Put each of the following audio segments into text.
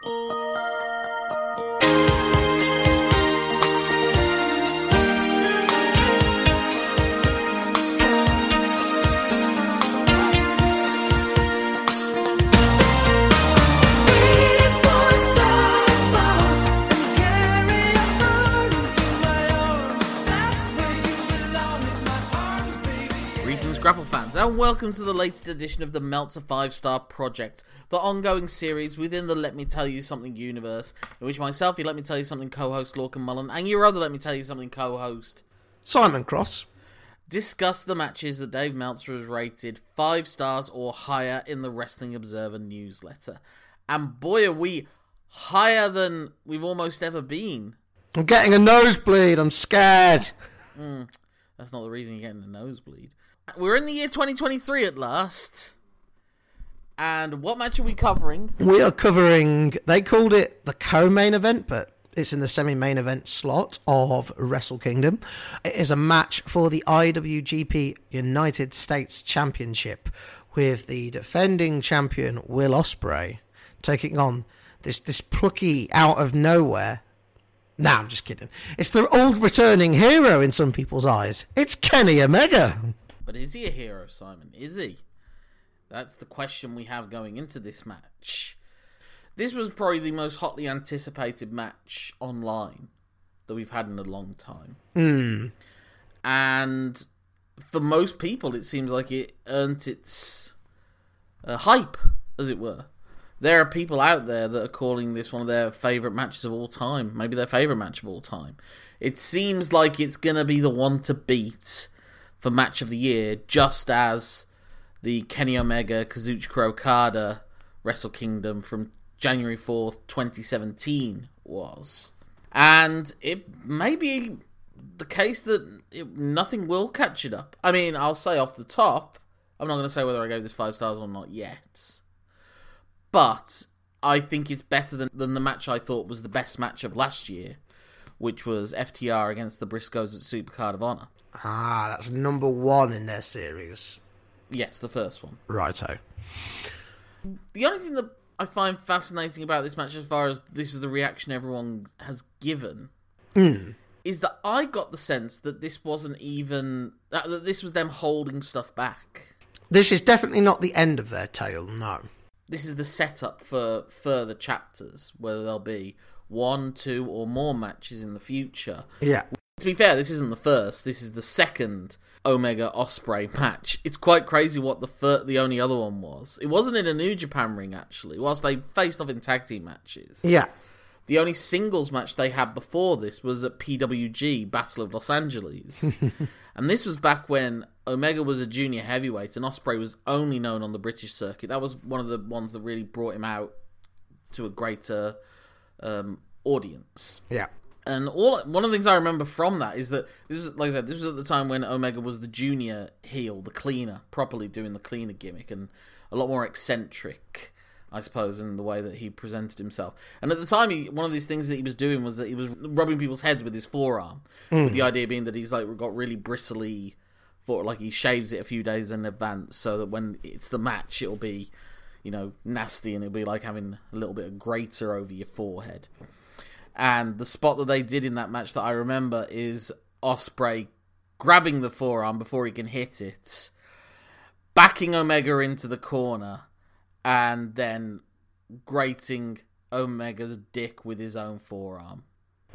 Música and welcome to the latest edition of the Meltzer 5 Star Project, the ongoing series within the Let Me Tell You Something universe, in which myself, you Let Me Tell You Something co host Lorcan Mullen, and your other Let Me Tell You Something co host Simon Cross. discuss the matches that Dave Meltzer has rated 5 stars or higher in the Wrestling Observer newsletter. And boy, are we higher than we've almost ever been. I'm getting a nosebleed. I'm scared. Hmm, that's not the reason you're getting a nosebleed. We're in the year 2023 at last. And what match are we covering? We are covering. They called it the co-main event, but it's in the semi-main event slot of Wrestle Kingdom. It is a match for the IWGP United States Championship with the defending champion Will Ospreay taking on this this plucky out of nowhere. No, I'm just kidding. It's the old returning hero in some people's eyes. It's Kenny Omega. But is he a hero, Simon? Is he? That's the question we have going into this match. This was probably the most hotly anticipated match online that we've had in a long time. Hmm. And for most people, it seems like it earned its uh, hype, as it were. There are people out there that are calling this one of their favourite matches of all time, maybe their favourite match of all time. It seems like it's going to be the one to beat for match of the year, just as the Kenny Omega Kazuchika Okada Wrestle Kingdom from January 4th, 2017 was. And it may be the case that it, nothing will catch it up. I mean, I'll say off the top, I'm not going to say whether I gave this five stars or not yet. But I think it's better than, than the match I thought was the best match of last year, which was FTR against the Briscoes at Supercard of Honor. Ah, that's number one in their series. Yes, the first one. Righto. The only thing that I find fascinating about this match, as far as this is the reaction everyone has given, is that I got the sense that this wasn't even that, that this was them holding stuff back. This is definitely not the end of their tale, no. This is the setup for further chapters, where there'll be one, two, or more matches in the future. Yeah. To be fair, this isn't the first. This is the second Omega Ospreay match. It's quite crazy what the fir- the only other one was. It wasn't in a New Japan ring actually. Whilst they faced off in tag team matches, Yeah. the only singles match they had before this was at PWG Battle of Los Angeles, and this was back when Omega was a junior heavyweight and Ospreay was only known on the British circuit. That was one of the ones that really brought him out to a greater um, audience. Yeah. And all one of the things I remember from that is that this was like I said, this was at the time when Omega was the junior heel, the cleaner, properly doing the cleaner gimmick, and a lot more eccentric, I suppose, in the way that he presented himself. And at the time, he, one of these things that he was doing was that he was rubbing people's heads with his forearm, with the idea being that he's like got really bristly, for like he shaves it a few days in advance, so that when it's the match, it'll be, you know, nasty, and it'll be like having a little bit of grater over your forehead. And the spot that they did in that match that I remember is Ospreay grabbing the forearm before he can hit it, backing Omega into the corner, and then grating Omega's dick with his own forearm.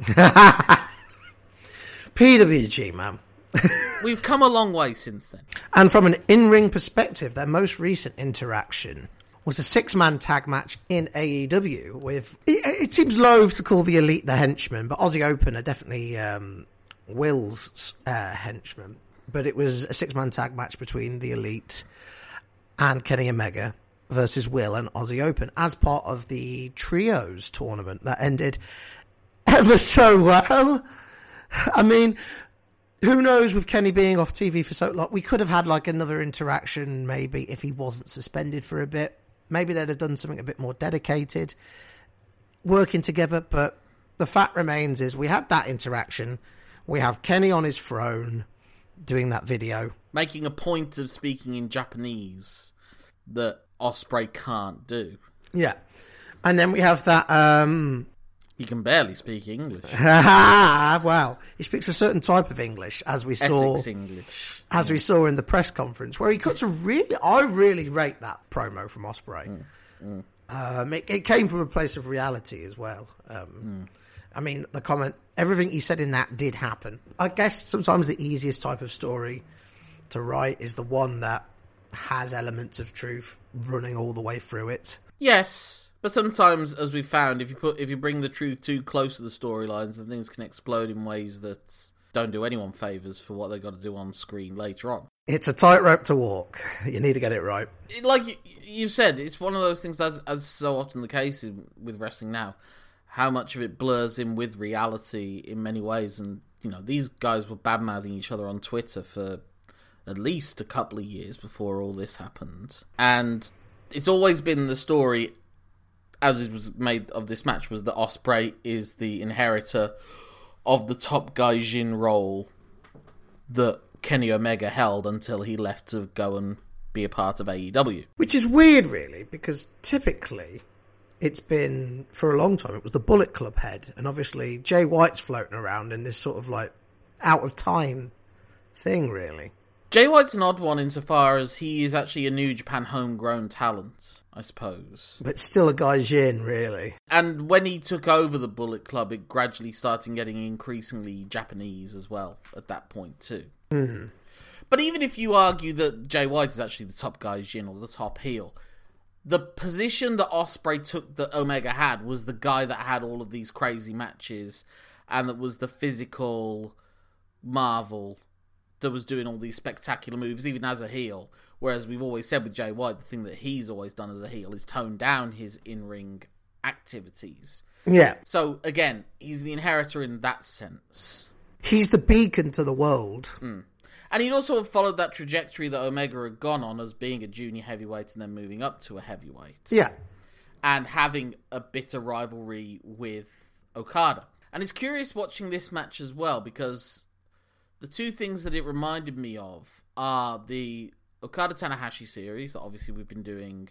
PWG, man. We've come a long way since then. And from an in ring perspective, their most recent interaction was a six man tag match in AEW with. It, it seems loath to call the Elite the henchmen, but Aussie Open are definitely um, Will's uh, henchmen. But it was a six man tag match between the Elite and Kenny Omega versus Will and Aussie Open as part of the Trios tournament that ended ever so well. I mean, who knows with Kenny being off TV for so long? We could have had like another interaction maybe if he wasn't suspended for a bit. Maybe they'd have done something a bit more dedicated, working together. But the fact remains is we had that interaction. We have Kenny on his throne doing that video. Making a point of speaking in Japanese that Ospreay can't do. Yeah. And then we have that. um He can barely speak English. Well, he speaks a certain type of English, as we saw, Essex English. as we saw in the press conference, where he cuts a really. I really rate that promo from Ospreay. Um, it, it came from a place of reality as well. Um, I mean, the comment, everything he said in that did happen. I guess sometimes the easiest type of story to write is the one that has elements of truth running all the way through it. Yes, but sometimes, as we found, if you put if you bring the truth too close to the storylines, then things can explode in ways that don't do anyone favors for what they've got to do on screen later on. It's a tightrope to walk. You need to get it right. Like you, you said, it's one of those things as as so often the case in, with wrestling now. How much of it blurs in with reality in many ways, and you know these guys were bad mouthing each other on Twitter for at least a couple of years before all this happened, and it's always been the story as it was made of this match was that Ospreay is the inheritor of the top Gaijin role that Kenny Omega held until he left to go and be a part of AEW. Which is weird, really, because typically it's been, for a long time, it was the Bullet Club head. And obviously, Jay White's floating around in this sort of like out of time thing, really. Jay White's an odd one insofar as he is actually a New Japan homegrown talent, I suppose. But still a Gaijin, really. And when he took over the Bullet Club, it gradually started getting increasingly Japanese as well at that point, too. Hmm. But even if you argue that Jay White is actually the top Gaijin, or the top heel, the position that Ospreay took that Omega had was the guy that had all of these crazy matches and that was the physical marvel that was doing all these spectacular moves, even as a heel. Whereas we've always said with Jay White, the thing that he's always done as a heel is tone down his in ring activities. Yeah. So again, he's the inheritor in that sense. He's the beacon to the world. Hmm. And he'd also have followed that trajectory that Omega had gone on as being a junior heavyweight and then moving up to a heavyweight. Yeah. And having a bitter rivalry with Okada. And it's curious watching this match as well because the two things that it reminded me of are the Okada Tanahashi series that obviously we've been doing.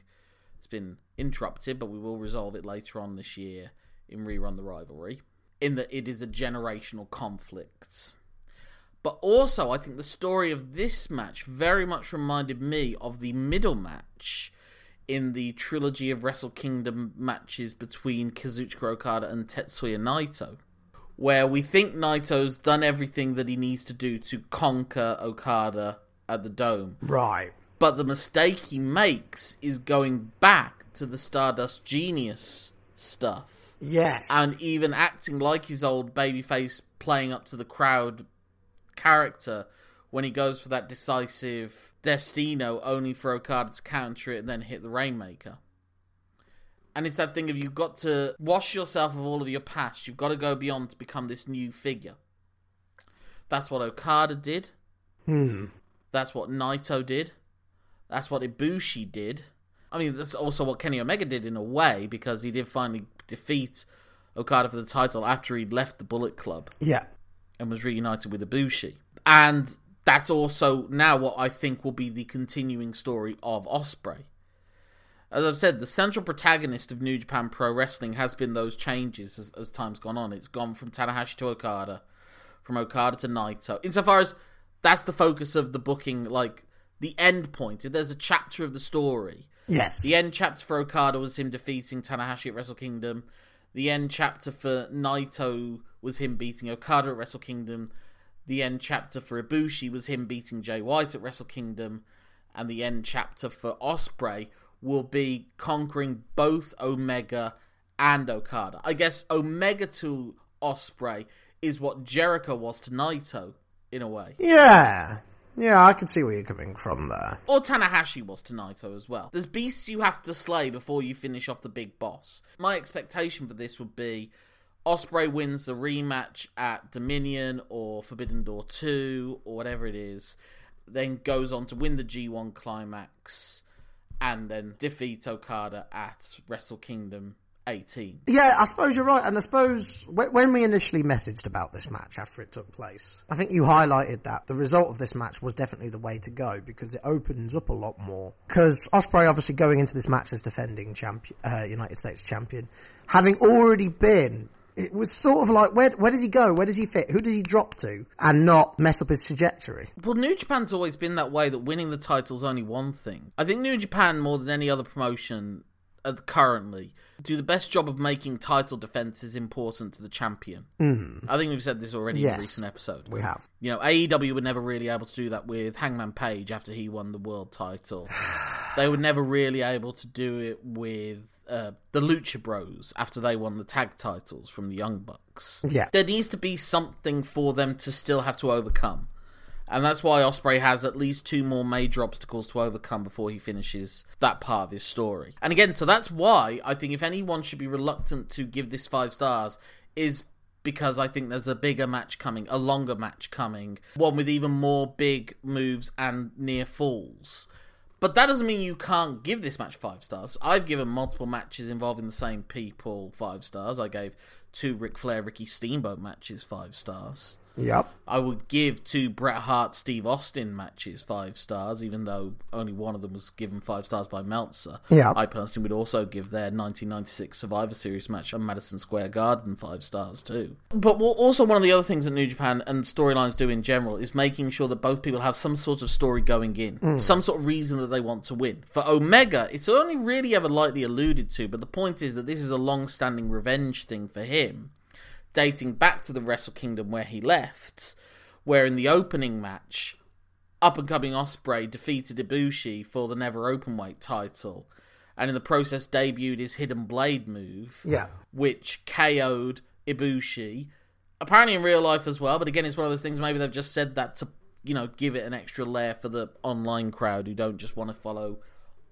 It's been interrupted, but we will resolve it later on this year in Rerun the Rivalry. In that it is a generational conflict. But also, I think the story of this match very much reminded me of the middle match in the trilogy of Wrestle Kingdom matches between Kazuchika Okada and Tetsuya Naito, where we think Naito's done everything that he needs to do to conquer Okada at the Dome. Right. But the mistake he makes is going back to the Stardust Genius stuff Yes. and even acting like his old babyface playing up to the crowd character when he goes for that decisive Destino only for Okada to counter it and then hit the Rainmaker. And it's that thing of you've got to wash yourself of all of your past. You've got to go beyond to become this new figure. That's what Okada did. Hmm. That's what Naito did. That's what Ibushi did. I mean, that's also what Kenny Omega did in a way because he did finally defeat Okada for the title after he'd left the Bullet Club Yeah. and was reunited with Ibushi. And that's also now what I think will be the continuing story of Ospreay. As I've said, the central protagonist of New Japan Pro Wrestling has been those changes as, as time's gone on. It's gone from Tanahashi to Okada, from Okada to Naito. Insofar as that's the focus of the booking, like the end point. If there's a chapter of the story, Yes. the end chapter for Okada was him defeating Tanahashi at Wrestle Kingdom. The end chapter for Naito was him beating Okada at Wrestle Kingdom. The end chapter for Ibushi was him beating Jay White at Wrestle Kingdom. And the end chapter for Ospreay will be conquering both Omega and Okada. I guess Omega to Ospreay is what Jericho was to Naito, in a way. Yeah. Yeah, I can see where you're coming from there. Or Tanahashi was to Naito as well. There's beasts you have to slay before you finish off the big boss. My expectation for this would be Ospreay wins the rematch at Dominion or Forbidden Door 2 or whatever it is, then goes on to win the G1 climax and then defeat Okada at Wrestle Kingdom 18. Yeah, I suppose you're right. And I suppose when we initially messaged about this match after it took place, I think you highlighted that the result of this match was definitely the way to go because it opens up a lot more. Because Ospreay, obviously, going into this match as defending champion, uh, United States champion, having already been. It was sort of like where where does he go? Where does he fit? Who does he drop to? And not mess up his trajectory. Well, New Japan's always been that way that winning the title's only one thing. I think New Japan, more than any other promotion uh, currently, do the best job of making title defenses important to the champion. Mm. I think we've said this already in a recent episode. We have. You know, AEW were never really able to do that with Hangman Page after he won the world title. they were never really able to do it with uh, the Lucha Bros after they won the tag titles from the Young Bucks. Yeah. There needs to be something for them to still have to overcome. And that's why Ospreay has at least two more major obstacles to overcome before he finishes that part of his story. And again, so that's why I think if anyone should be reluctant to give this five stars is because I think there's a bigger match coming, a longer match coming, one with even more big moves and near falls. But that doesn't mean you can't give this match five stars. I've given multiple matches involving the same people five stars. I gave two Ric Flair, Ricky Steamboat matches five stars. Yep. I would give two Bret Hart, Steve Austin matches five stars, even though only one of them was given five stars by Meltzer. Yeah. I personally would also give their 1996 Survivor Series match at Madison Square Garden five stars too. But also one of the other things that New Japan and storylines do in general is making sure that both people have some sort of story going in, mm. some sort of reason that they want to win. For Omega, it's only really ever lightly alluded to, but the point is that this is a long-standing revenge thing for him dating back to the Wrestle Kingdom where he left, where in the opening match, up and coming Ospreay defeated Ibushi for the Never Openweight title, and in the process debuted his Hidden Blade move, Yeah. which KO'd Ibushi. Apparently in real life as well, but again, it's one of those things. Maybe they've just said that to you know give it an extra layer for the online crowd who don't just want to follow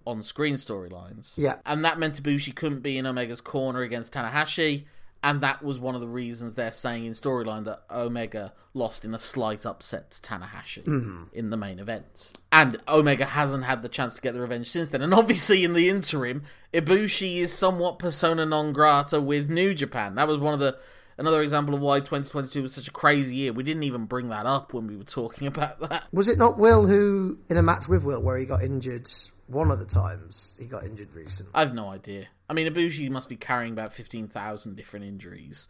on-screen storylines. Yeah. and that meant Ibushi couldn't be in Omega's corner against Tanahashi. And that was one of the reasons they're saying in storyline that Omega lost in a slight upset to Tanahashi mm-hmm. in the main event. And Omega hasn't had the chance to get the revenge since then. And obviously, in the interim, Ibushi is somewhat persona non grata with New Japan. That was one of the another example of why 2022 was such a crazy year. We didn't even bring that up when we were talking about that. Was it not Will who, in a match with Will, where he got injured one of the times he got injured recently? I have no idea. I mean, Ibushi must be carrying about 15,000 different injuries,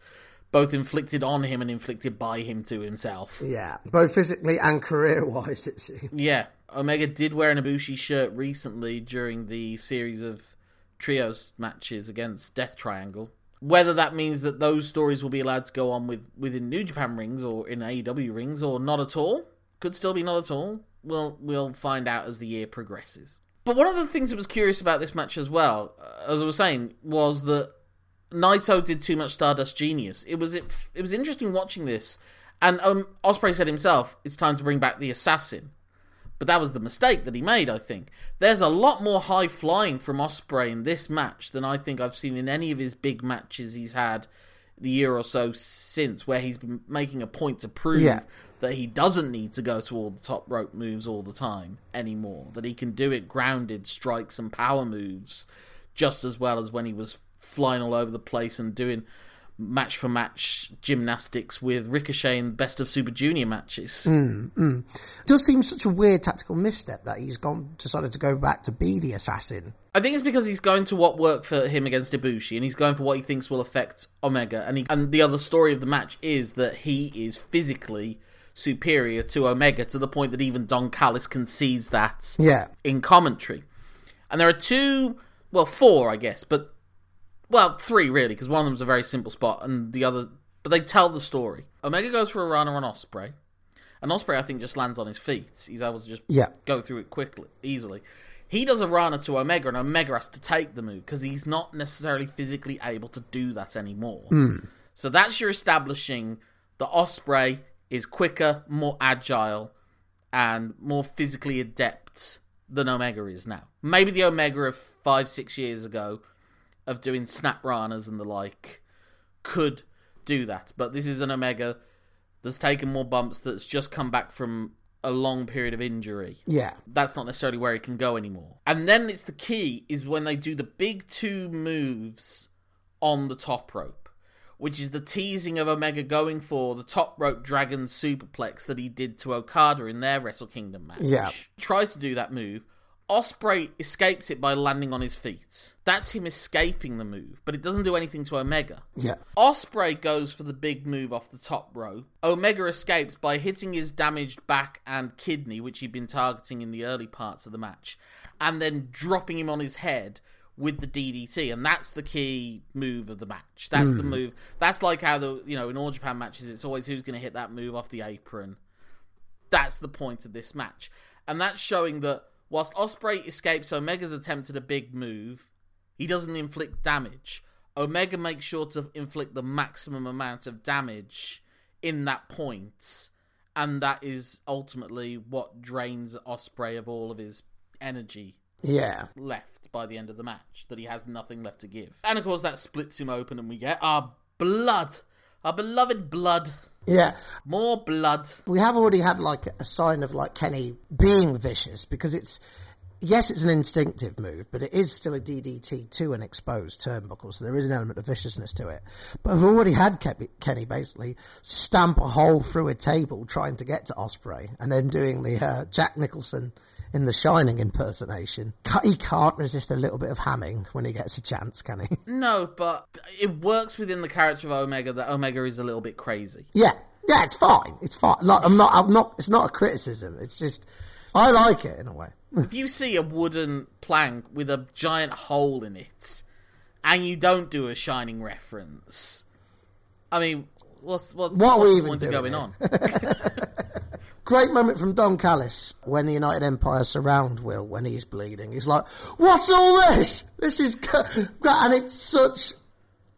both inflicted on him and inflicted by him to himself. Yeah, both physically and career wise, it seems. Yeah, Omega did wear an Ibushi shirt recently during the series of trios matches against Death Triangle. Whether that means that those stories will be allowed to go on with within New Japan rings or in AEW rings or not at all, could still be not at all. We'll we'll find out as the year progresses. But one of the things that was curious about this match as well, as I was saying, was that Naito did too much Stardust Genius. It was it, it was interesting watching this, and um, Ospreay said himself, "It's time to bring back the assassin." But that was the mistake that he made, I think. There's a lot more high flying from Ospreay in this match than I think I've seen in any of his big matches he's had the year or so since, where he's been making a point to prove Yeah. that he doesn't need to go to all the top rope moves all the time anymore. That he can do it grounded strikes and power moves just as well as when he was flying all over the place and doing match for match gymnastics with Ricochet in Best of Super Junior matches. Mm, mm. It does seem such a weird tactical misstep that he's gone decided to go back to be the assassin. I think it's because he's going to what worked for him against Ibushi, and he's going for what he thinks will affect Omega. And he, and the other story of the match is that he is physically superior to Omega to the point that even Don Callis concedes that Yeah, in commentary. And there are two, well, four, I guess, but well, three really, because one of them's a very simple spot, and the other, but they tell the story. Omega goes for a runner on Ospreay, and Ospreay, I think, just lands on his feet. He's able to just yeah, go through it quickly, easily. He does a Rana to Omega, and Omega has to take the move because he's not necessarily physically able to do that anymore. Hmm. So that's your establishing that Ospreay is quicker, more agile, and more physically adept than Omega is now. Maybe the Omega of five, six years ago, of doing snap Ranas and the like, could do that. But this is an Omega that's taken more bumps, that's just come back from a long period of injury yeah, that's not necessarily where he can go anymore. And then it's the key is when they do the big two moves on the top rope, which is the teasing of Omega going for the top rope dragon superplex that he did to Okada in their Wrestle Kingdom match. Yeah. He Tries to do that move. Ospreay escapes it by landing on his feet. That's him escaping the move, but it doesn't do anything to Omega. Yeah. Ospreay goes for the big move off the top row. Omega escapes by hitting his damaged back and kidney, which he'd been targeting in the early parts of the match, and then dropping him on his head with the DDT, and that's the key move of the match. That's the hmm. move. That's like how the you know in all Japan matches, it's always who's going to hit that move off the apron. That's the point of this match, and that's showing that whilst Ospreay escapes Omega's attempt at a big move, he doesn't inflict damage. Omega makes sure to inflict the maximum amount of damage in that point, and that is ultimately what drains Ospreay of all of his energy Yeah. left by the end of the match. That he has nothing left to give, and of course that splits him open, and we get our blood, our beloved blood, Yeah. more blood. we have already had like a sign of like Kenny being vicious because it's yes, it's an instinctive move, but it is still a DDT to an exposed turnbuckle, so there is an element of viciousness to it. But I've already had Kenny basically stamp a hole through a table trying to get to Ospreay, and then doing the uh, Jack Nicholson in the Shining impersonation. He can't resist a little bit of hamming when he gets a chance, can he? No, but it works within the character of Omega that Omega is a little bit crazy. Yeah, yeah, it's fine. It's fine. Like, I'm not. I'm not. It's not a criticism. It's just I like it in a way. if you see a wooden plank with a giant hole in it, and you don't do a Shining reference, I mean, what's what's, What are we even doing going here? on? Great moment from Don Callis when the United Empire surround Will when he's bleeding. He's like, "What's all this? This is," go-" and it's such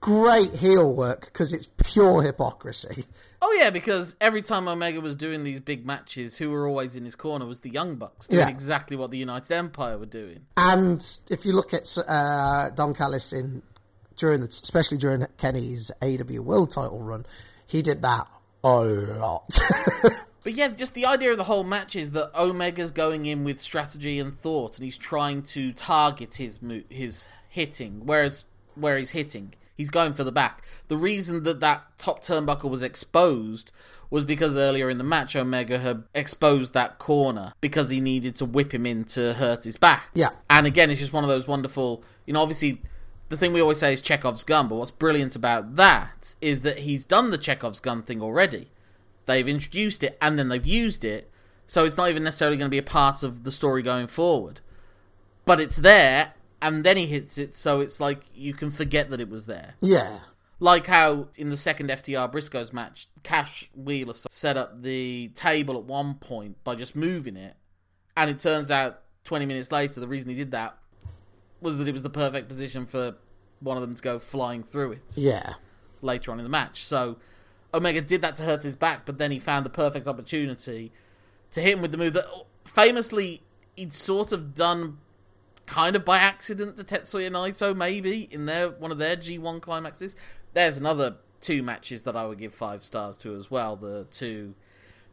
great heel work because it's pure hypocrisy. oh yeah, because every time Omega was doing these big matches, who were always in his corner was the Young Bucks, doing Yeah. exactly what the United Empire were doing. And if you look at uh, Don Callis in during the, especially during Kenny's AEW World Title run, he did that a lot. But yeah, just the idea of the whole match is that Omega's going in with strategy and thought, and he's trying to target his mo- his hitting. Whereas where he's hitting, he's going for the back. The reason that that top turnbuckle was exposed was because earlier in the match, Omega had exposed that corner because he needed to whip him in to hurt his back. Yeah. and again, it's just one of those wonderful. You know, obviously. The thing we always say is Chekhov's gun, but what's brilliant about that is that he's done the Chekhov's gun thing already they've introduced it and then they've used it so it's not even necessarily going to be a part of the story going forward. But it's there and then he hits it so it's like you can forget that it was there. Yeah, like how in the second FTR Briscoes match Cash Wheeler set up the table at one point by just moving it and it turns out 20 minutes later the reason he did that was that it was the perfect position for one of them to go flying through it. Yeah, later on in the match. So Omega did that to hurt his back, but then he found the perfect opportunity to hit him with the move that famously he'd sort of done kind of by accident to Tetsuya Naito, maybe in their one of their G1 climaxes. There's another two matches that I would give five stars to as well. The two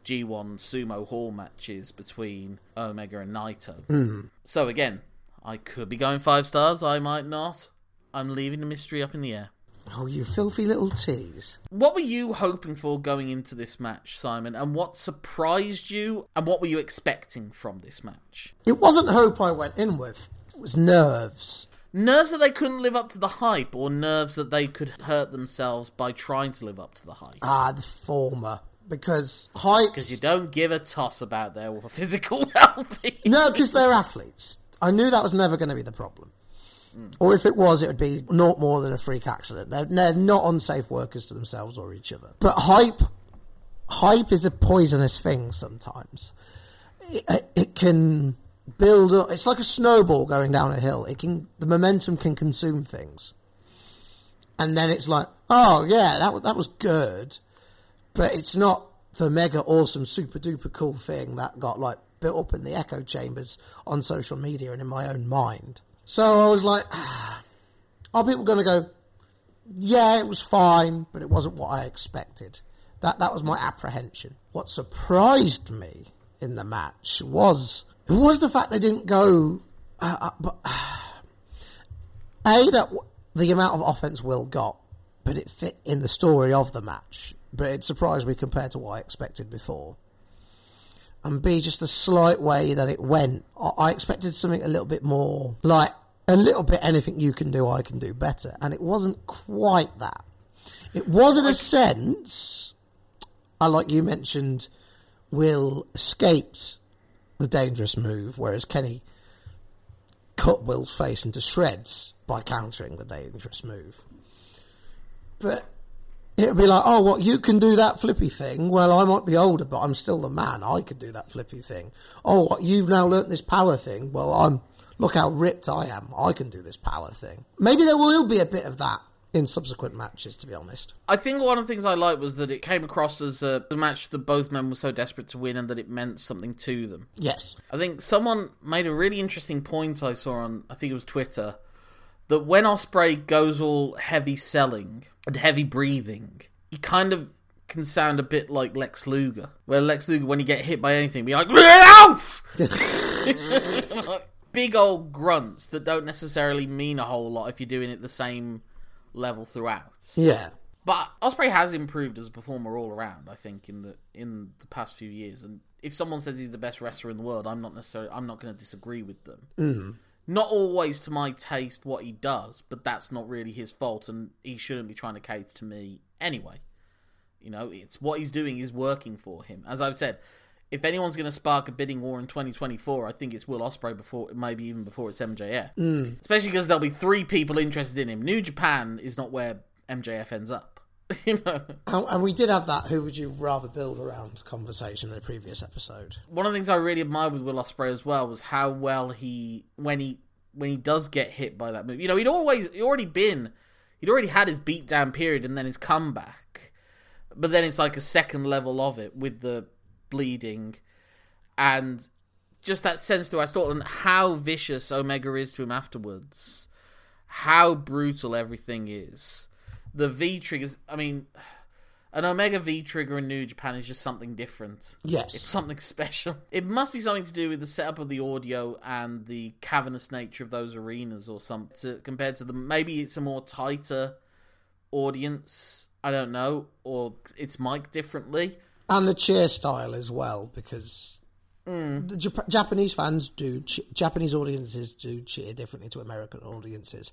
G1 Sumo Hall matches between Omega and Naito. Hmm. So again, I could be going five stars, I might not. I'm leaving the mystery up in the air. Oh, you filthy little tease. What were you hoping for going into this match, Simon? And what surprised you? And what were you expecting from this match? It wasn't hope I went in with. It was nerves. Nerves that they couldn't live up to the hype, or nerves that they could hurt themselves by trying to live up to the hype? Ah, the former. Because hype. Because you don't give a toss about their physical well-being. No, because they're athletes. I knew that was never going to be the problem. Or if it was, it would be not more than a freak accident. They're, they're not unsafe workers to themselves or each other. But hype, hype is a poisonous thing sometimes. It, uh, it can build up. It's like a snowball going down a hill. It can the momentum can consume things, and then it's like, oh yeah, that that was good, but it's not the mega awesome, super duper cool thing that got like built up in the echo chambers on social media and in my own mind. So I was like, ah, are people going to go? Yeah, it was fine, but it wasn't what I expected. That that was my apprehension. What surprised me in the match was was the fact they didn't go. Uh, uh, but, a that the amount of offense Will got, but it fit in the story of the match. But it surprised me compared to what I expected before. And B, just the slight way that it went. I, expected something a little bit more like a little bit anything you can do, I can do better. And it wasn't quite that. It was in a sense, I like you mentioned, Will escaped the dangerous move, whereas Kenny cut Will's face into shreds by countering the dangerous move. But it'd be like, oh, what, you can do that flippy thing? Well, I might be older, but I'm still the man. I could do that flippy thing. Oh, what, you've now learnt this power thing? Well, I'm, look how ripped I am. I can do this power thing. Maybe there will be a bit of that in subsequent matches, to be honest. I think one of the things I liked was that it came across as a, a match that both men were so desperate to win and that it meant something to them. Yes. I think someone made a really interesting point I saw on, I think it was Twitter, that when Ospreay goes all heavy selling and heavy breathing, he kind of can sound a bit like Lex Luger. Where Lex Luger, when he get hit by anything, be like, off! Big old grunts that don't necessarily mean a whole lot if you're doing it the same level throughout. Yeah. But Ospreay has improved as a performer all around. I think in the in the past few years, and if someone says he's the best wrestler in the world, I'm not necessarily I'm not going to disagree with them. Mm. Not always to my taste what he does, but that's not really his fault, and he shouldn't be trying to cater to me anyway. You know, it's what he's doing is working for him. As I've said, if anyone's going to spark a bidding war in 2024, I think it's Will Ospreay before, maybe even before it's MJF. Mm. Especially because there'll be three people interested in him. New Japan is not where MJF ends up. you know, And, and we did have that who would you rather build around conversation in a previous episode. one of the things I really admired with Will Ospreay as well was how well he when he when he does get hit by that move. You know, he'd always he'd already been he'd already had his beatdown period and then his comeback, but then it's like a second level of it with the bleeding and just that sense to us and how vicious Omega is to him afterwards, how brutal everything is. The V triggers. I mean, an Omega V trigger in New Japan is just something different. Yes. It's something special. It must be something to do with the setup of the audio and the cavernous nature of those arenas or something to, compared to the maybe it's a more tighter audience. I don't know, or it's mic'd differently. and the cheer style as well, because Mm. the Jap- Japanese fans do, che- Japanese audiences do cheer differently to American audiences.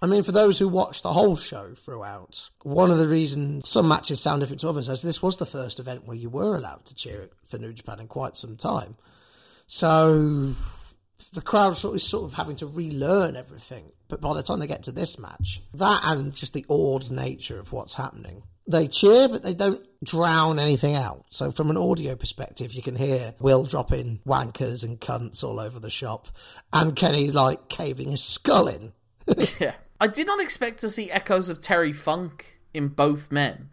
I mean, for those who watched the whole show throughout, one of the reasons some matches sound different to others is this was the first event where you were allowed to cheer for New Japan in quite some time. So the crowd sort of, is sort of having to relearn everything. But by the time they get to this match, that and just the awed nature of what's happening, they cheer, but they don't drown anything out. So from an audio perspective, you can hear Will dropping wankers and cunts all over the shop, and Kenny like caving his skull in. yeah. I did not expect to see echoes of Terry Funk in both men.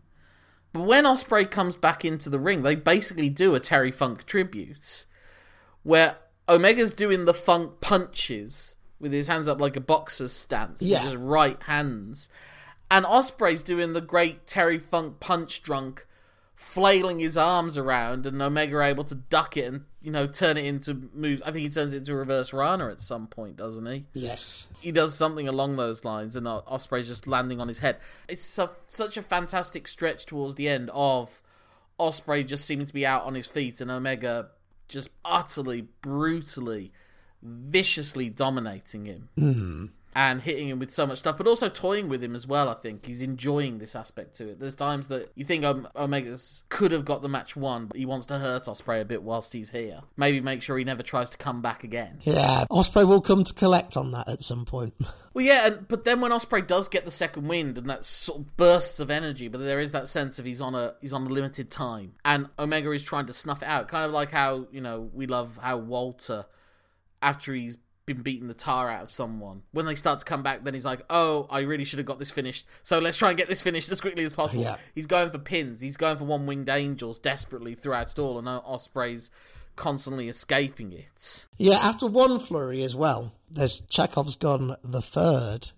But when Ospreay comes back into the ring, they basically do a Terry Funk tribute. Where Omega's doing the funk punches with his hands up like a boxer's stance. Yeah. Just right hands. And Ospreay's doing the great Terry Funk punch drunk, flailing his arms around, and Omega able to duck it and, you know, turn it into moves. I think he turns it into a reverse Rana at some point, doesn't he? Yes. he does something along those lines, and Ospreay's just landing on his head. It's a, such a fantastic stretch towards the end of Ospreay just seeming to be out on his feet, and Omega just utterly, brutally, viciously dominating him. Mm-hmm. And hitting him with so much stuff, but also toying with him as well. I think he's enjoying this aspect to it. There's times that you think Om- Omega's could have got the match won, but he wants to hurt Ospreay a bit whilst he's here. Maybe make sure he never tries to come back again. Yeah. Ospreay will come to collect on that at some point. Well, yeah, and, but then when Ospreay does get the second wind and that sort of bursts of energy, but there is that sense of he's on a he's on a limited time, and Omega is trying to snuff it out, kind of like how you know we love how Walter, after he's been beating the tar out of someone, when they start to come back, then he's like, "Oh, I really should have got this finished, so let's try and get this finished as quickly as possible." Yeah. He's going for pins, he's going for one winged angels desperately throughout it all, and Osprey's constantly escaping it. Yeah, after one flurry as well, there's Chekhov's gun the third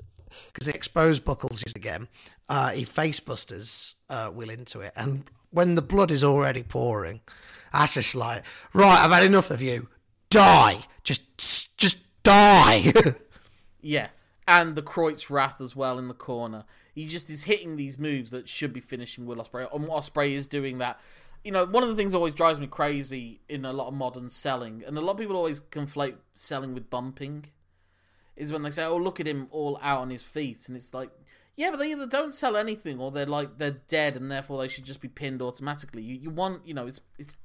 because the exposed buckles used again. Uh, he facebusters uh, Will into it, and when the blood is already pouring, Ash is like, "Right, I've had enough of you. Die, just, just die." Yeah. and the Croyt's Wrath as well in the corner. He just is hitting these moves that should be finishing Will Ospreay. And Ospreay is doing that. You know, one of the things that always drives me crazy in a lot of modern selling, and a lot of people always conflate selling with bumping, is when they say, "Oh, look at him all out on his feet," and it's like, yeah, but they either don't sell anything or they're like they're dead, and therefore they should just be pinned automatically. You you want you know it's it's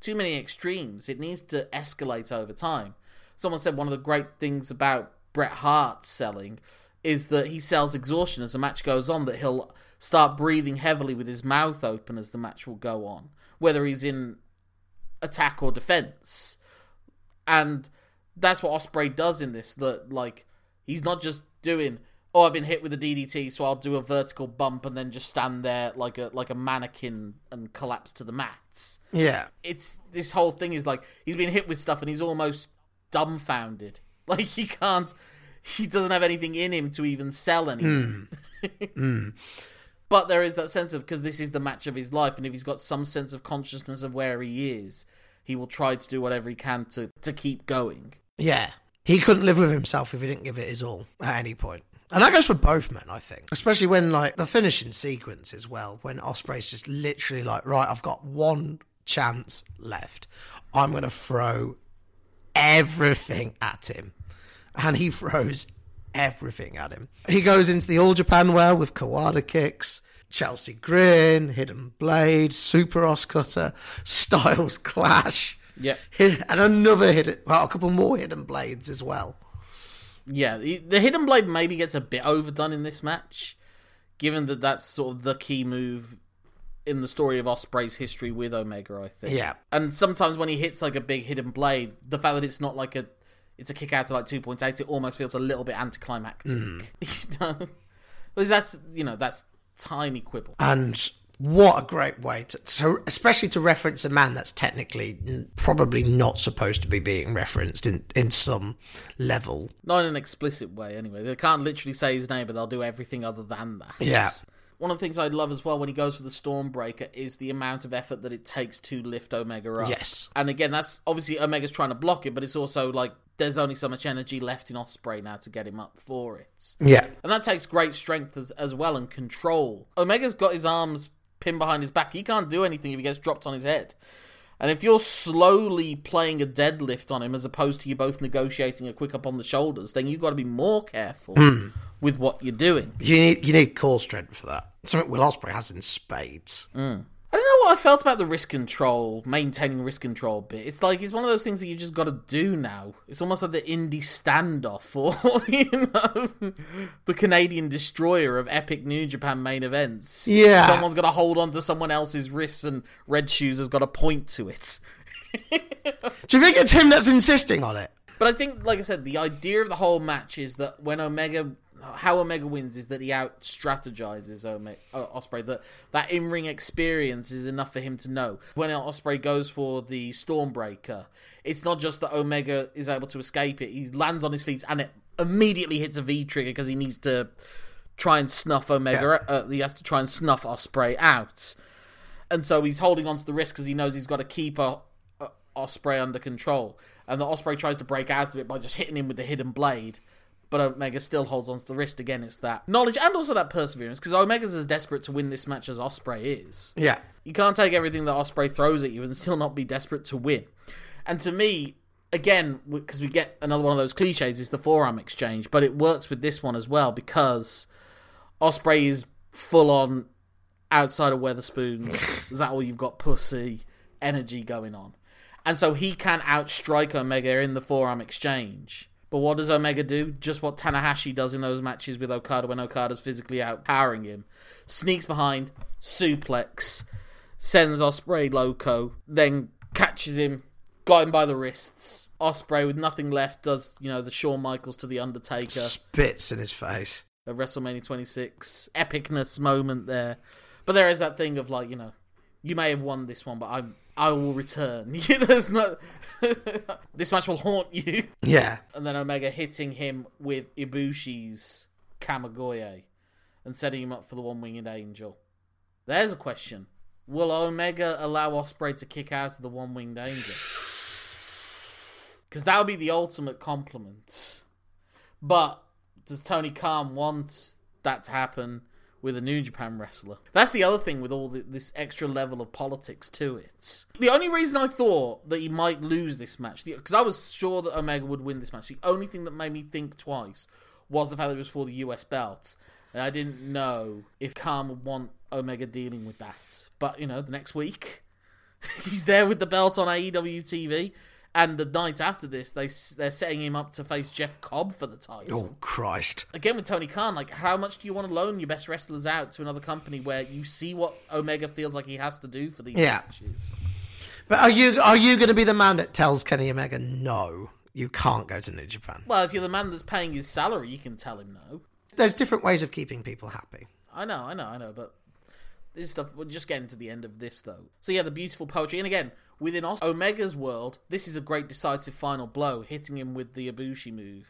too many extremes. It needs to escalate over time. Someone said one of the great things about Bret Hart selling is that he sells exhaustion as the match goes on, that he'll start breathing heavily with his mouth open as the match will go on, whether he's in attack or defense. And that's what Ospreay does in this, that like he's not just doing oh I've been hit with a DDT so I'll do a vertical bump and then just stand there like a like a mannequin and collapse to the mats. Yeah. It's this whole thing is like he's been hit with stuff and he's almost dumbfounded. Like he can't he doesn't have anything in him to even sell anything. Mm. mm. But there is that sense of because this is the match of his life, and if he's got some sense of consciousness of where he is, he will try to do whatever he can to to keep going. Yeah, he couldn't live with himself if he didn't give it his all at any point. And that goes for both men, I think. Especially when like the finishing sequence as well, when Ospreay's just literally like, right, I've got one chance left. I'm gonna throw everything at him. And he throws everything at him. He goes into the All Japan well with Kawada kicks, Chelsea Grin, Hidden Blade, Super Oscutter, Styles Clash. Yeah. And another hidden, well, a couple more Hidden Blades as well. Yeah, the Hidden Blade maybe gets a bit overdone in this match, given that that's sort of the key move in the story of Ospreay's history with Omega, I think. Yeah. And sometimes when he hits like a big hidden blade, the fact that it's not like a it's a kick out to like two point eight, it almost feels a little bit anticlimactic. Mm. you know? Because that's you know, that's tiny quibble. And what a great way to so especially to reference a man that's technically probably not supposed to be being referenced in in some level not in an explicit way anyway they can't literally say his name but they'll do everything other than that yeah one of the things I love as well when he goes for the Stormbreaker is the amount of effort that it takes to lift Omega up. Yes. And again, that's obviously Omega's trying to block it, but it's also like there's only so much energy left in Ospreay now to get him up for it. Yeah. And that takes great strength as, as well and control. Omega's got his arms pinned behind his back. He can't do anything if he gets dropped on his head. And if you're slowly playing a deadlift on him as opposed to you both negotiating a quick up on the shoulders, then you've got to be more careful mm. with what you're doing. You need you need core strength for that. Something Will Ospreay has in spades. Mm. I don't know what I felt about the risk control, maintaining risk control bit. It's like it's one of those things that you just got to do now. It's almost like the indie standoff, or you know, the Canadian destroyer of epic New Japan main events. Yeah, someone's got to hold on to someone else's wrists, and Red Shoes has got to point to it. do you think it's him that's insisting on it? But I think, like I said, the idea of the whole match is that when Omega how Omega wins is that he out strategizes Omega, uh, Ospreay. That that in ring experience is enough for him to know when Ospreay goes for the Stormbreaker. It's not just that Omega is able to escape it; he lands on his feet and it immediately hits a V trigger because he needs to try and snuff Omega. Yeah. Uh, he has to try and snuff Ospreay out, and so he's holding on to the wrist because he knows he's got to keep a, a Ospreay under control. And the Ospreay tries to break out of it by just hitting him with the hidden blade but Omega still holds on to the wrist. Again, it's that knowledge and also that perseverance because Omega's as desperate to win this match as Ospreay is. Yeah, you can't take everything that Ospreay throws at you and still not be desperate to win. And to me, again, because we get another one of those cliches, is the forearm exchange, but it works with this one as well because Ospreay is full on outside of Wetherspoons. is that all you've got? Pussy energy going on, and so he can outstrike Omega in the forearm exchange but what does Omega do? Just what Tanahashi does in those matches with Okada when Okada's physically outpowering him. Sneaks behind, suplex, sends Ospreay loco, then catches him, got him by the wrists. Ospreay with nothing left does, you know, the Shawn Michaels to the Undertaker. Spits in his face. A WrestleMania 26 epicness moment there. But there is that thing of like, you know, you may have won this one, but I'm I will return. There's not. this match will haunt you. Yeah. And then Omega hitting him with Ibushi's Kamigoye and setting him up for the one winged angel. There's a question. Will Omega allow Ospreay to kick out of the one winged angel? Because that would be the ultimate compliment. But does Tony Khan want that to happen with a New Japan wrestler? That's the other thing with all the, this extra level of politics to it. The only reason I thought that he might lose this match, because I was sure that Omega would win this match, the only thing that made me think twice was the fact that it was for the US belt. And I didn't know if Khan would want Omega dealing with that. But, you know, the next week, he's there with the belt on AEW TV. And the night after this, they they're setting him up to face Jeff Cobb for the title. Oh Christ! Again with Tony Khan, like how much do you want to loan your best wrestlers out to another company where you see what Omega feels like he has to do for these Yeah. matches? But are you are you going to be the man that tells Kenny Omega no? You can't go to New Japan. Well, if you're the man that's paying his salary, you can tell him no. There's different ways of keeping people happy. I know, I know, I know, but this stuff. We're just getting to the end of this though. So yeah, the beautiful poetry, and again within Omega's world, this is a great decisive final blow, hitting him with the Ibushi move,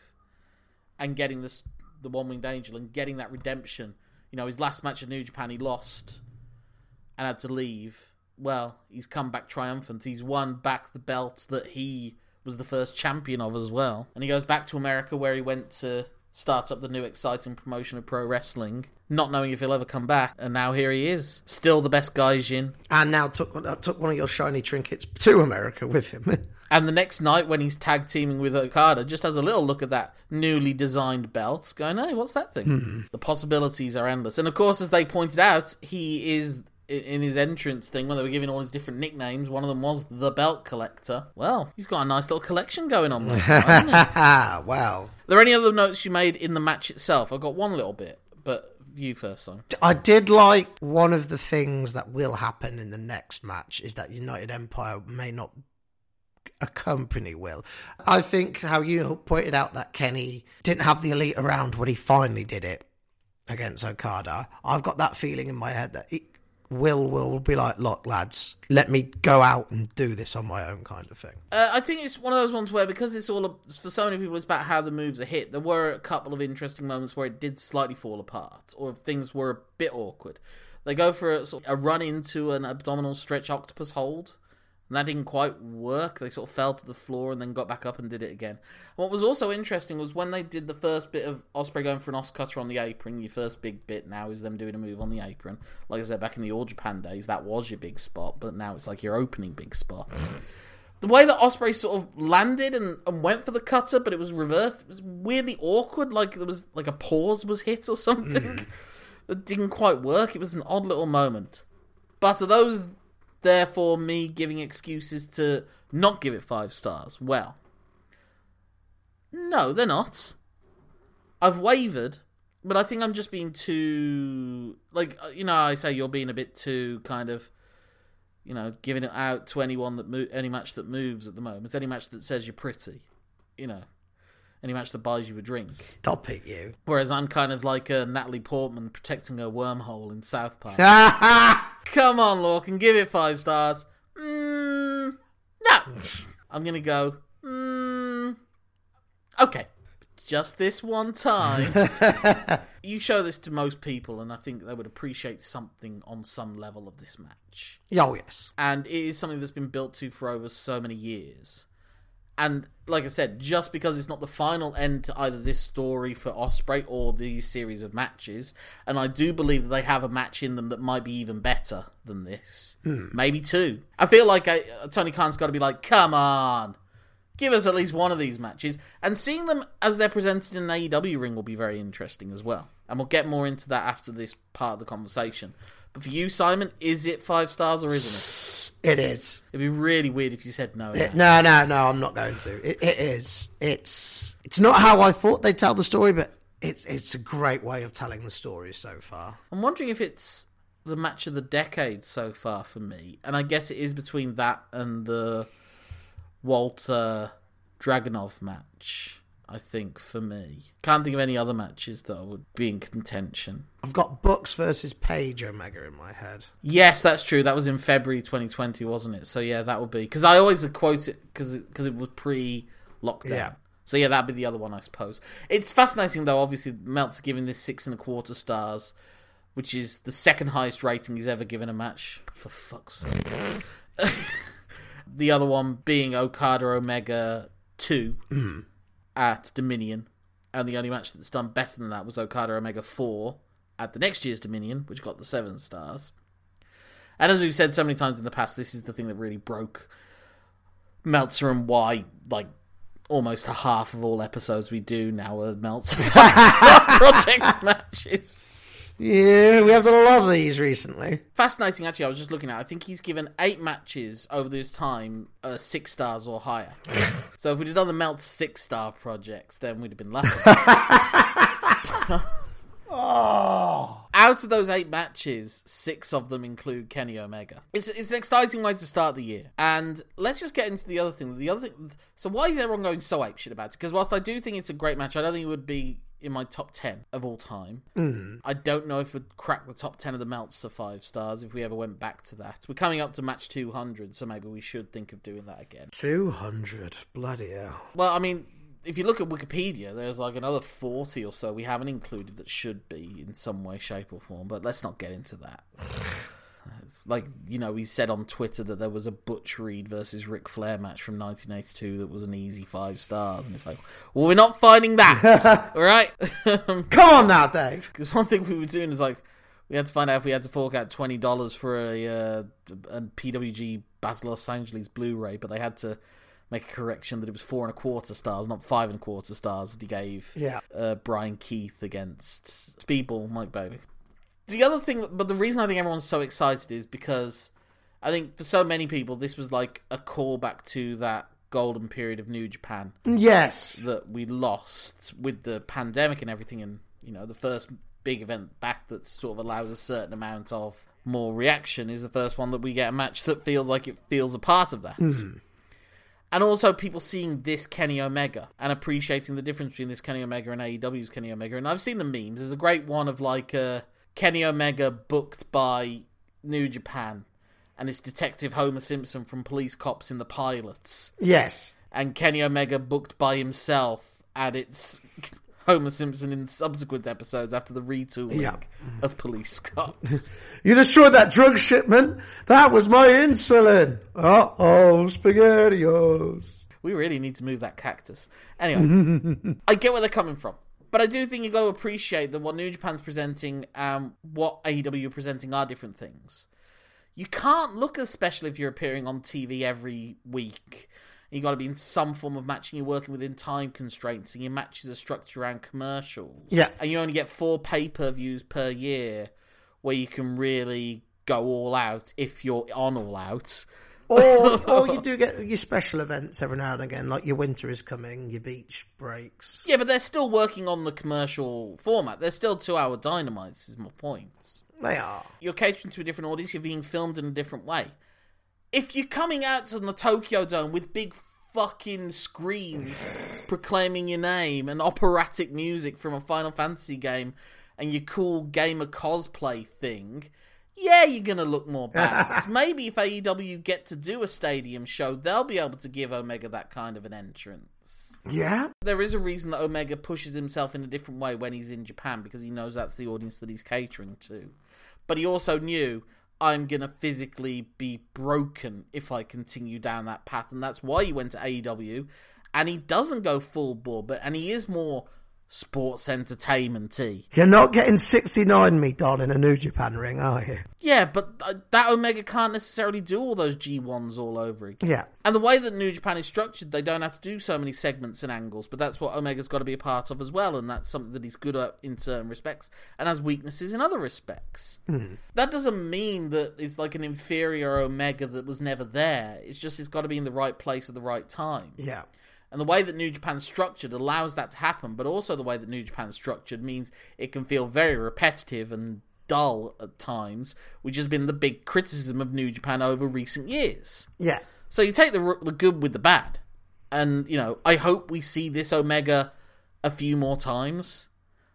and getting this the one winged angel and getting that redemption. You know, his last match at New Japan, he lost and had to leave. Well, he's come back triumphant. He's won back the belt that he was the first champion of as well. And he goes back to America where he went to start up the new exciting promotion of pro wrestling, not knowing if he'll ever come back. And now here he is, still the best gaijin. And now took uh, took one of your shiny trinkets to America with him. And the next night, when he's tag teaming with Okada, just has a little look at that newly designed belt, going, "Hey, what's that thing?" The possibilities are endless. And of course, as they pointed out, he is in his entrance thing when they were giving all his different nicknames. One of them was the Belt Collector. Well, he's got a nice little collection going on there. hasn't he? Are there any other notes you made in the match itself? I've got one little bit, but you first, son. I did like one of the things that will happen in the next match is that United Empire may not accompany Will. I think how you pointed out that Kenny didn't have the elite around when he finally did it against Okada. I've got that feeling in my head that Will will be like, "Look, lads, let me go out and do this on my own," kind of thing. Uh, I think it's one of those ones where because it's all for so many people, it's about how the moves are hit. There were a couple of interesting moments where it did slightly fall apart, or things were a bit awkward. They go for a, a run into an abdominal stretch octopus hold, and that didn't quite work. They sort of fell to the floor and then got back up and did it again. What was also interesting was when they did the first bit of Ospreay going for an os cutter on the apron. Your first big bit now is them doing a move on the apron. Like I said back in the All Japan days, that was your big spot, but now it's like your opening big spot the way that Ospreay sort of landed and, and went for the cutter, but it was reversed. It was weirdly awkward, like there was like a pause was hit or something. Hmm. It didn't quite work. It was an odd little moment. But are those therefore me giving excuses to not give it five stars? Well, no, they're not. I've wavered, but I think I'm just being too like uh, you know I say you're being a bit too kind of you know, giving it out to anyone that mo- any match that moves at the moment, any match that says you're pretty, you know, any match that buys you a drink. Stop it, you. Whereas I'm kind of like a Natalie Portman protecting her wormhole in South Park. Come on, Lorcan, give it five stars. Mm, no, I'm gonna go. Mm, okay, just this one time. you show this to most people, and I think they would appreciate something on some level of this match oh yes. and it is something that's been built to for over so many years. And like I said, just because it's not the final end to either this story for Ospreay or these series of matches, and I do believe that they have a match in them that might be even better than this, hmm. maybe two. I feel like I, Tony Khan's got to be like, come on, give us at least one of these matches, and seeing them as they're presented in an AEW ring will be very interesting as well. And we'll get more into that after this part of the conversation. But for you, Simon, is it five stars or isn't it? It is. It'd be really weird if you said no. It, no, no, no. I'm not going to. It, it is. It's. It's not how I thought they'd tell the story, but it's. It's a great way of telling the story so far. I'm wondering if it's the match of the decade so far for me, and I guess it is between that and the Walter Dragunov match. I think for me, can't think of any other matches that I would be in contention. I've got Bucks versus Page Omega in my head. Yes, that's true. That was in February 2020, wasn't it? So yeah, that would be because I always quote it because because it was pre lockdown. Yeah. So yeah, that'd be the other one, I suppose. It's fascinating though. Obviously, Meltzer giving this six and a quarter stars, which is the second highest rating he's ever given a match. For fuck's sake. the other one being Okada Omega two mm. At Dominion, and the only match that's done better than that was Okada Omega 4 at the next year's Dominion, which got the seven stars. And as we've said so many times in the past, this is the thing that really broke Meltzer and why, like, almost a half of all episodes we do now are Meltzer five star project matches. Yeah, we have done a lot of these recently. Fascinating, actually. I was just looking at. I think he's given eight matches over this time, uh, six stars or higher. so if we'd have done the Melt six star projects, then we'd have been lucky. Oh. Out of those eight matches, six of them include Kenny Omega. It's, it's an exciting way to start the year. And let's just get into the other thing. The other thing. So why is everyone going so apeshit about it? Because whilst I do think it's a great match, I don't think it would be in my top 10 of all time. Mm. I don't know if we'd crack the top 10 of the Meltzer five stars if we ever went back to that. We're coming up to match 200, so maybe we should think of doing that again. 200. Bloody hell. Well, I mean, if you look at Wikipedia, there's like another 40 or so we haven't included that should be in some way, shape, or form, but let's not get into that. It's like, you know, he said on Twitter that there was a Butch Reed versus Ric Flair match from 1982 that was an easy five stars. And it's like, well, we're not finding that. all right? Come on now, Dave. Because one thing we were doing is like, we had to find out if we had to fork out $20 for a, uh, a PWG Battle Los Angeles Blu ray, but they had to make a correction that it was four and a quarter stars, not five and a quarter stars that he gave Yeah. uh, Bryan Keith against Speedball Mike Bailey. The other thing, but the reason I think everyone's so excited is because I think for so many people this was like a callback to that golden period of New Japan Yes. that we lost with the pandemic and everything, and you know the first big event back that sort of allows a certain amount of more reaction is the first one that we get a match that feels like it feels a part of that. And also people seeing this Kenny Omega and appreciating the difference between this Kenny Omega and AEW's Kenny Omega. And I've seen the memes. There's a great one of like uh, Kenny Omega booked by New Japan, and it's Detective Homer Simpson from Police Cops in the pilots Yes. and Kenny Omega booked by himself, and it's Homer Simpson in subsequent episodes after the retooling Yeah. of Police Cops. You destroyed that drug shipment. That was my insulin. Uh oh, spaghettios. we really need to move that cactus. Anyway, I get where they're coming from. But I do think you've got to appreciate that what New Japan's presenting and what AEW are presenting are different things. You can't look as special if you're appearing on TV every week. You've got to be in some form of matching. You're working within time constraints, and your matches are structured around commercials. Yeah. and you only get four pay per views per year, where you can really go all out if you're on all out. Or, or you do get your special events every now and again, like your winter is coming, your beach breaks. Yeah, but they're still working on the commercial format. They're still two-hour dynamites. Is my point. They are. You're catering to a different audience. You're being filmed in a different way. If you're coming out to the Tokyo Dome with big fucking screens proclaiming your name and operatic music from a Final Fantasy game and your cool gamer cosplay thing, yeah, you're gonna look more badass. Maybe if AEW get to do a stadium show, they'll be able to give Omega that kind of an entrance. Yeah. There is a reason that Omega pushes himself in a different way when he's in Japan because he knows that's the audience that he's catering to. But he also knew I'm going to physically be broken if I continue down that path. And that's why he went to AEW. And he doesn't go full bore, but and he is more sports entertainment-y. You're not getting 69 me, Don, in a New Japan ring, are you? Yeah, but uh, that Omega can't necessarily do all those G1s all over again. Yeah. And the way that New Japan is structured, they don't have to do so many segments and angles, but that's what Omega's got to be a part of as well, and that's something that he's good at in certain respects, and has weaknesses in other respects. That doesn't mean that it's like an inferior Omega that was never there. It's just it's got to be in the right place at the right time. Yeah. And the way that New Japan's structured allows that to happen, but also the way that New Japan's structured means it can feel very repetitive and dull at times, which has been the big criticism of New Japan over recent years. Yeah. So you take the the good with the bad, and you know I hope we see this Omega a few more times,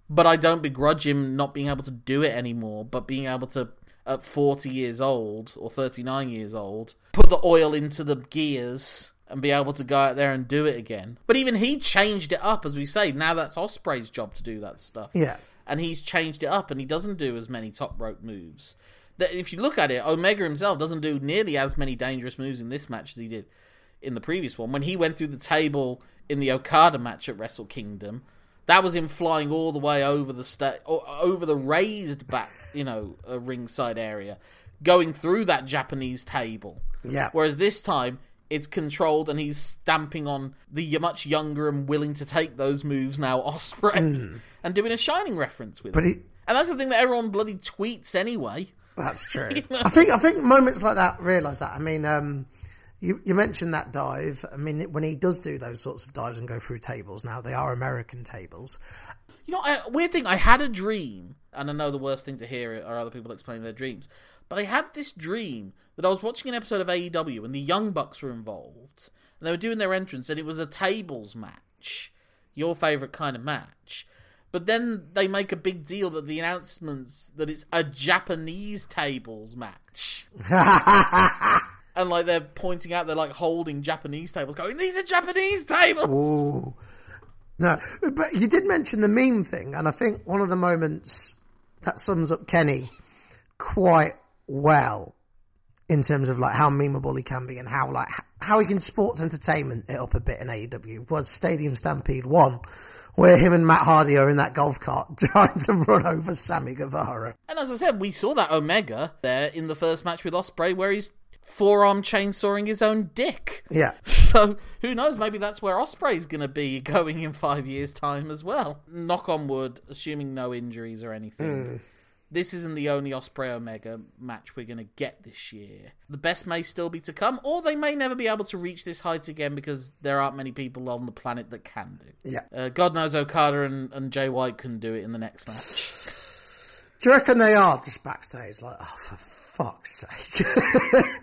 but I don't begrudge him not being able to do it anymore. But being able to at forty years old or thirty nine years old put the oil into the gears and be able to go out there and do it again. But even he changed it up, as we say. Now that's Ospreay's job to do that stuff Yeah. and he's changed it up and he doesn't do as many top rope moves. That if you look at it, Omega himself doesn't do nearly as many dangerous moves in this match as he did in the previous one. When he went through the table in the Okada match at Wrestle Kingdom, That was him flying all the way over the sta- over the raised back, you know, uh, ringside area, going through that Japanese table. Yeah. Whereas this time it's controlled and he's stamping on the much younger and willing to take those moves now Ospreay and doing a Shining reference with. But it. he, And that's the thing that everyone bloody tweets anyway. That's true. I think I think moments like that realise that. I mean, um, you you mentioned that dive. I mean, when he does do those sorts of dives and go through tables now, they are American tables. You know, a weird thing. I had a dream, and I know the worst thing to hear are other people explaining their dreams. But I had this dream that I was watching an episode of AEW, and the Young Bucks were involved, and they were doing their entrance, and it was a tables match, your favorite kind of match. But then they make a big deal that the announcements that it's a Japanese tables match. and like they're pointing out, they're like holding Japanese tables, going, "These are Japanese tables." Ooh. No, but you did mention the meme thing, and I think one of the moments that sums up Kenny quite well in terms of like how memeable he can be and how like how he can sports entertainment it up a bit in AEW was Stadium Stampede One, where him and Matt Hardy are in that golf cart trying to run over Sammy Guevara. And as I said, we saw that Omega there in the first match with Ospreay, where he's forearm chainsawing his own dick. Yeah, So who knows? Maybe that's where Ospreay's going to be going in five years' time as well. Knock on wood, assuming no injuries or anything. Hmm. This isn't the only Ospreay Omega match we're going to get this year. The best may still be to come, or they may never be able to reach this height again because there aren't many people on the planet that can do. yeah. Uh, God knows Okada and, and Jay White can do it in the next match. Do you reckon they are just backstage like, oh, for fuck's sake?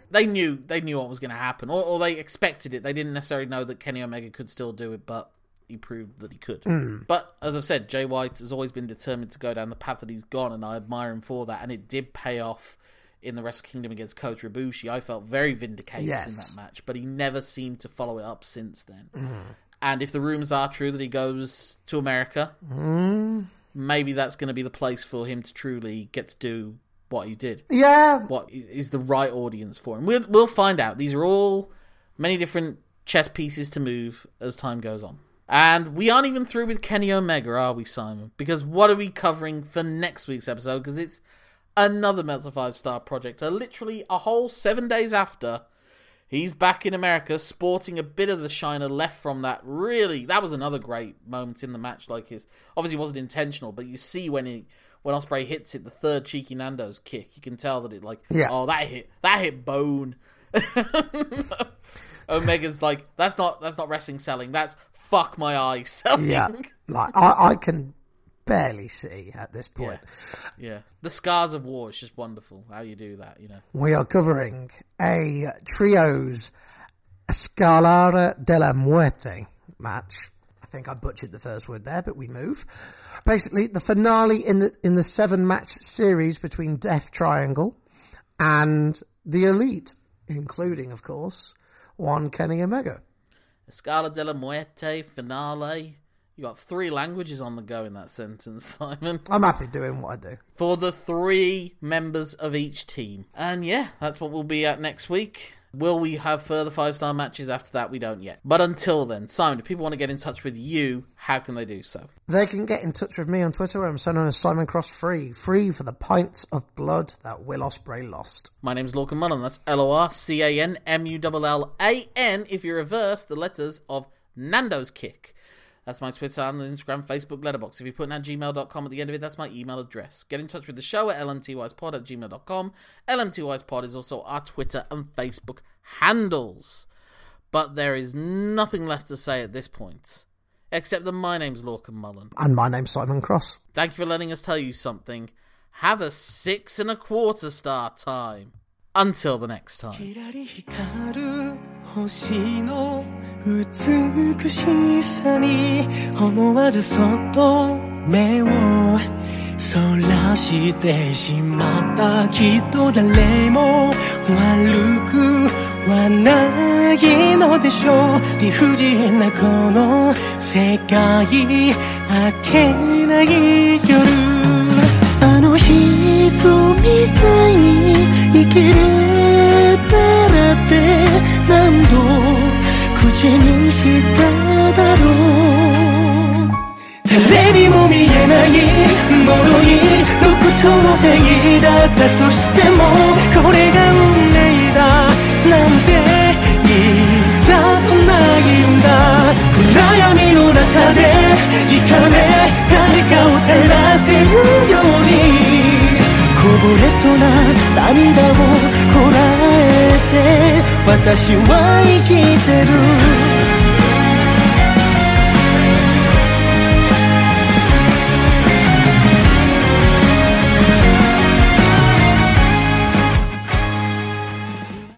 they knew they knew what was going to happen, or, or they expected it. They didn't necessarily know that Kenny Omega could still do it, but he proved that he could. Hmm. But as I've said, Jay White has always been determined to go down the path that he's gone, and I admire him for that. And it did pay off in the Wrestle Kingdom against Kota Ibushi. I felt very vindicated in that match, but he never seemed to follow it up since then. Hmm. And if the rumors are true that he goes to America, hmm. maybe that's going to be the place for him to truly get to do what he did yeah, what is the right audience for him. We'll, we'll find out. These are all many different chess pieces to move as time goes on. And we aren't even through with Kenny Omega, are we, Simon? Because what are we covering for next week's episode? Because it's another Meltzer 5 Star project. Uh, literally a whole seven days after he's back in America, sporting a bit of the shiner left from that. Really, that was another great moment in the match. Like his obviously wasn't intentional, but you see when he when Ospreay hits it, the third cheeky Nando's kick, you can tell that it like Yeah. oh that hit that hit bone. Omega's like that's not that's not wrestling selling. That's fuck my eye selling. yeah. Like I, I can barely see at this yeah, point. yeah. The scars of war is just wonderful. How you do that, you know. We are covering a trios Escalada de la Muerte match. I think I butchered the first word there, but we move. Basically, the finale in the in the seven match series between Death Triangle and the Elite, including, of course, one Kenny Omega. Escala de la Muerte finale. You got three languages on the go in that sentence, Simon. I'm happy doing what I do. For the three members of each team. And yeah, that's what we'll be at next week. Will we have further five star matches after that? We don't yet. But until then, Simon, if people want to get in touch with you, how can they do so? They can get in touch with me on Twitter. where I'm so known as Simon Cross Free. Free for the pints of blood that Will Ospreay lost. My name name's Lorcan Mullan. That's L O R C A N M U L L A N if you reverse the letters of Nando's Kick. That's my Twitter and Instagram, Facebook, Letterboxd. If you put in at gmail.com at the end of it, that's my email address. Get in touch with the show at lmtyspod at gmail.com. lmtyspod is also our Twitter and Facebook handles. But there is nothing left to say at this point, except that my name's Lorcan Mullan. And my name's Simon Cross. Thank you for letting us tell you something. Have a six and a quarter star time. Until the next time. 星の美しさに思わずそっと目をそらしてしまったきっと誰も悪くはないのでしょう。理不尽なこの世界明けない夜あの人みたいに生きれたらって。何度口にしただろう。照れにも見えない脆い独特の正義だったとしてもこれが運命だなんて言いたくないんだ。暗闇の中で光れ誰かを照らせるように。こぼれそうな涙をこらえて私は生きてる。